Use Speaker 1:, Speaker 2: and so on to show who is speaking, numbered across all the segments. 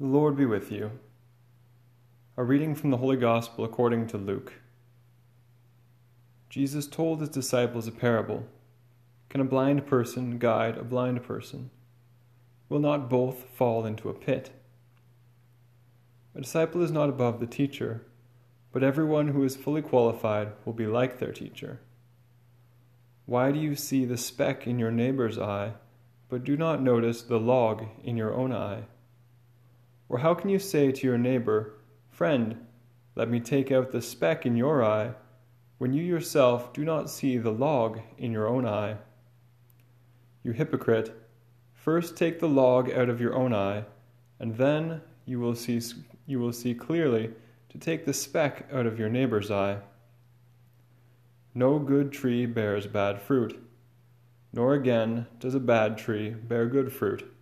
Speaker 1: The Lord be with you. A reading from the Holy Gospel according to Luke. Jesus told his disciples a parable Can a blind person guide a blind person? Will not both fall into a pit? A disciple is not above the teacher, but everyone who is fully qualified will be like their teacher. Why do you see the speck in your neighbor's eye, but do not notice the log in your own eye? Or how can you say to your neighbor, Friend, let me take out the speck in your eye, when you yourself do not see the log in your own eye? You hypocrite, first take the log out of your own eye, and then you will see, you will see clearly to take the speck out of your neighbor's eye. No good tree bears bad fruit, nor again does a bad tree bear good fruit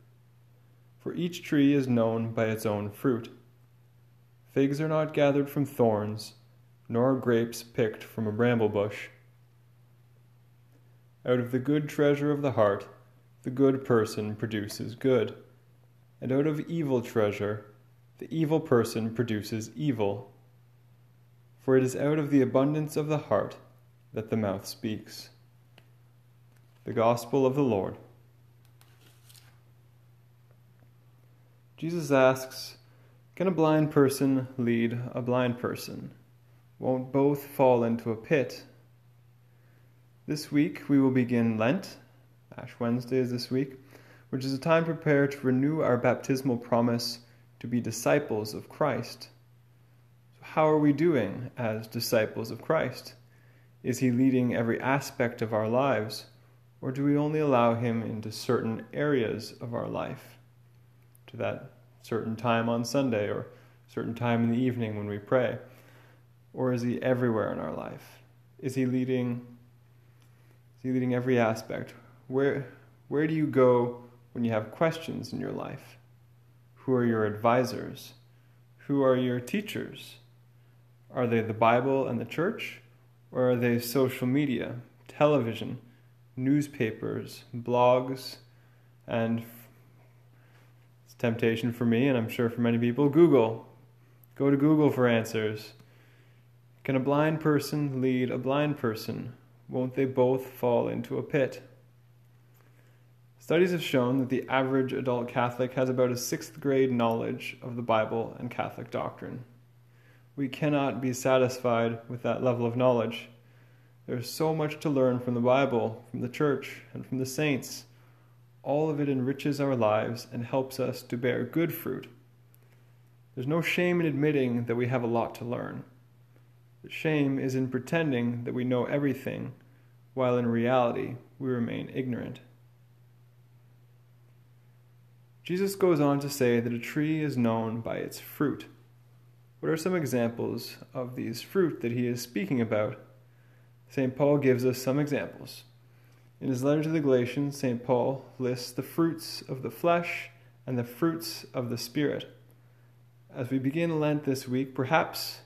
Speaker 1: for each tree is known by its own fruit. Figs are not gathered from thorns, nor grapes picked from a bramble bush. Out of the good treasure of the heart, the good person produces good, and out of evil treasure, the evil person produces evil. For it is out of the abundance of the heart that the mouth speaks. The Gospel of the Lord. Jesus asks, Can a blind person lead a blind person? Won't both fall into a pit? This week we will begin Lent. Ash Wednesday is this week, which is a time prepared to renew our baptismal promise to be disciples of Christ. So, how are we doing as disciples of Christ? Is He leading every aspect of our lives, or do we only allow Him into certain areas of our life? To that certain time on Sunday or certain time in the evening when we pray? Or is he everywhere in our life? Is he leading is he leading every aspect? Where where do you go when you have questions in your life? Who are your advisors? Who are your teachers? Are they the Bible and the church? Or are they social media, television, newspapers, blogs, and temptation for me, and I'm sure for many people. Google. Go to Google for answers. Can a blind person lead a blind person? Won't they both fall into a pit? Studies have shown that the average adult Catholic has about a sixth grade knowledge of the Bible and Catholic doctrine. We cannot be satisfied with that level of knowledge. There's so much to learn from the Bible, from the church, and from the saints all of it enriches our lives and helps us to bear good fruit. There's no shame in admitting that we have a lot to learn. The shame is in pretending that we know everything, while in reality we remain ignorant. Jesus goes on to say that a tree is known by its fruit. What are some examples of these fruit that he is speaking about? St. Paul gives us some examples. In his letter to the Galatians, St. Paul lists the fruits of the flesh and the fruits of the Spirit. As we begin Lent this week, perhaps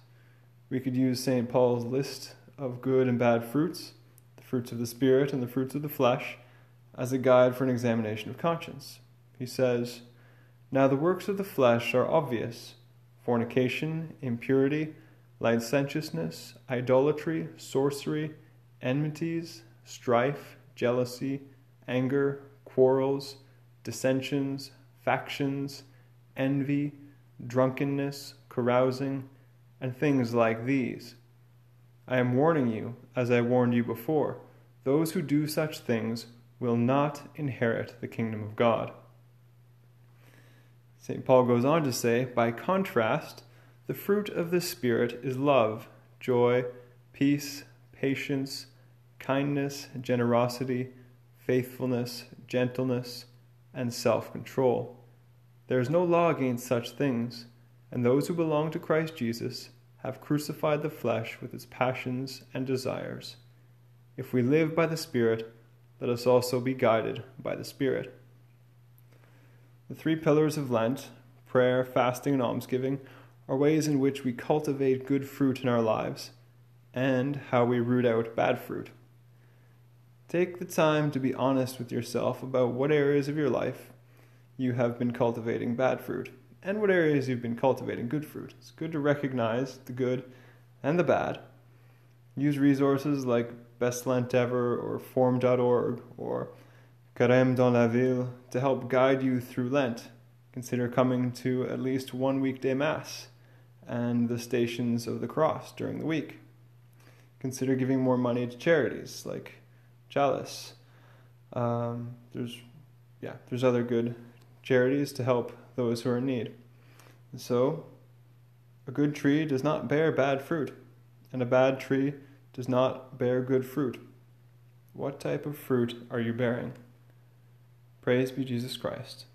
Speaker 1: we could use St. Paul's list of good and bad fruits, the fruits of the Spirit and the fruits of the flesh, as a guide for an examination of conscience. He says, Now the works of the flesh are obvious fornication, impurity, licentiousness, idolatry, sorcery, enmities, strife jealousy, anger, quarrels, dissensions, factions, envy, drunkenness, carousing, and things like these. I am warning you, as I warned you before, those who do such things will not inherit the kingdom of God. St. Paul goes on to say, by contrast, the fruit of the Spirit is love, joy, peace, patience, kindness, generosity, faithfulness, gentleness, and self control. There is no law against such things, and those who belong to Christ Jesus have crucified the flesh with its passions and desires. If we live by the Spirit, let us also be guided by the Spirit. The three pillars of Lent prayer, fasting, and almsgiving are ways in which we cultivate good fruit in our lives and how we root out bad fruit. Take the time to be honest with yourself about what areas of your life you have been cultivating bad fruit and what areas you've been cultivating good fruit. It's good to recognize the good and the bad. Use resources like Best Lent Ever or Formed.org or Carême dans la Ville to help guide you through Lent. Consider coming to at least one weekday Mass and the Stations of the Cross during the week. Consider giving more money to charities like Chalice. Um, there's, yeah, there's other good charities to help those who are in need. And so, a good tree does not bear bad fruit, and a bad tree does not bear good fruit. What type of fruit are you bearing? Praise be Jesus Christ.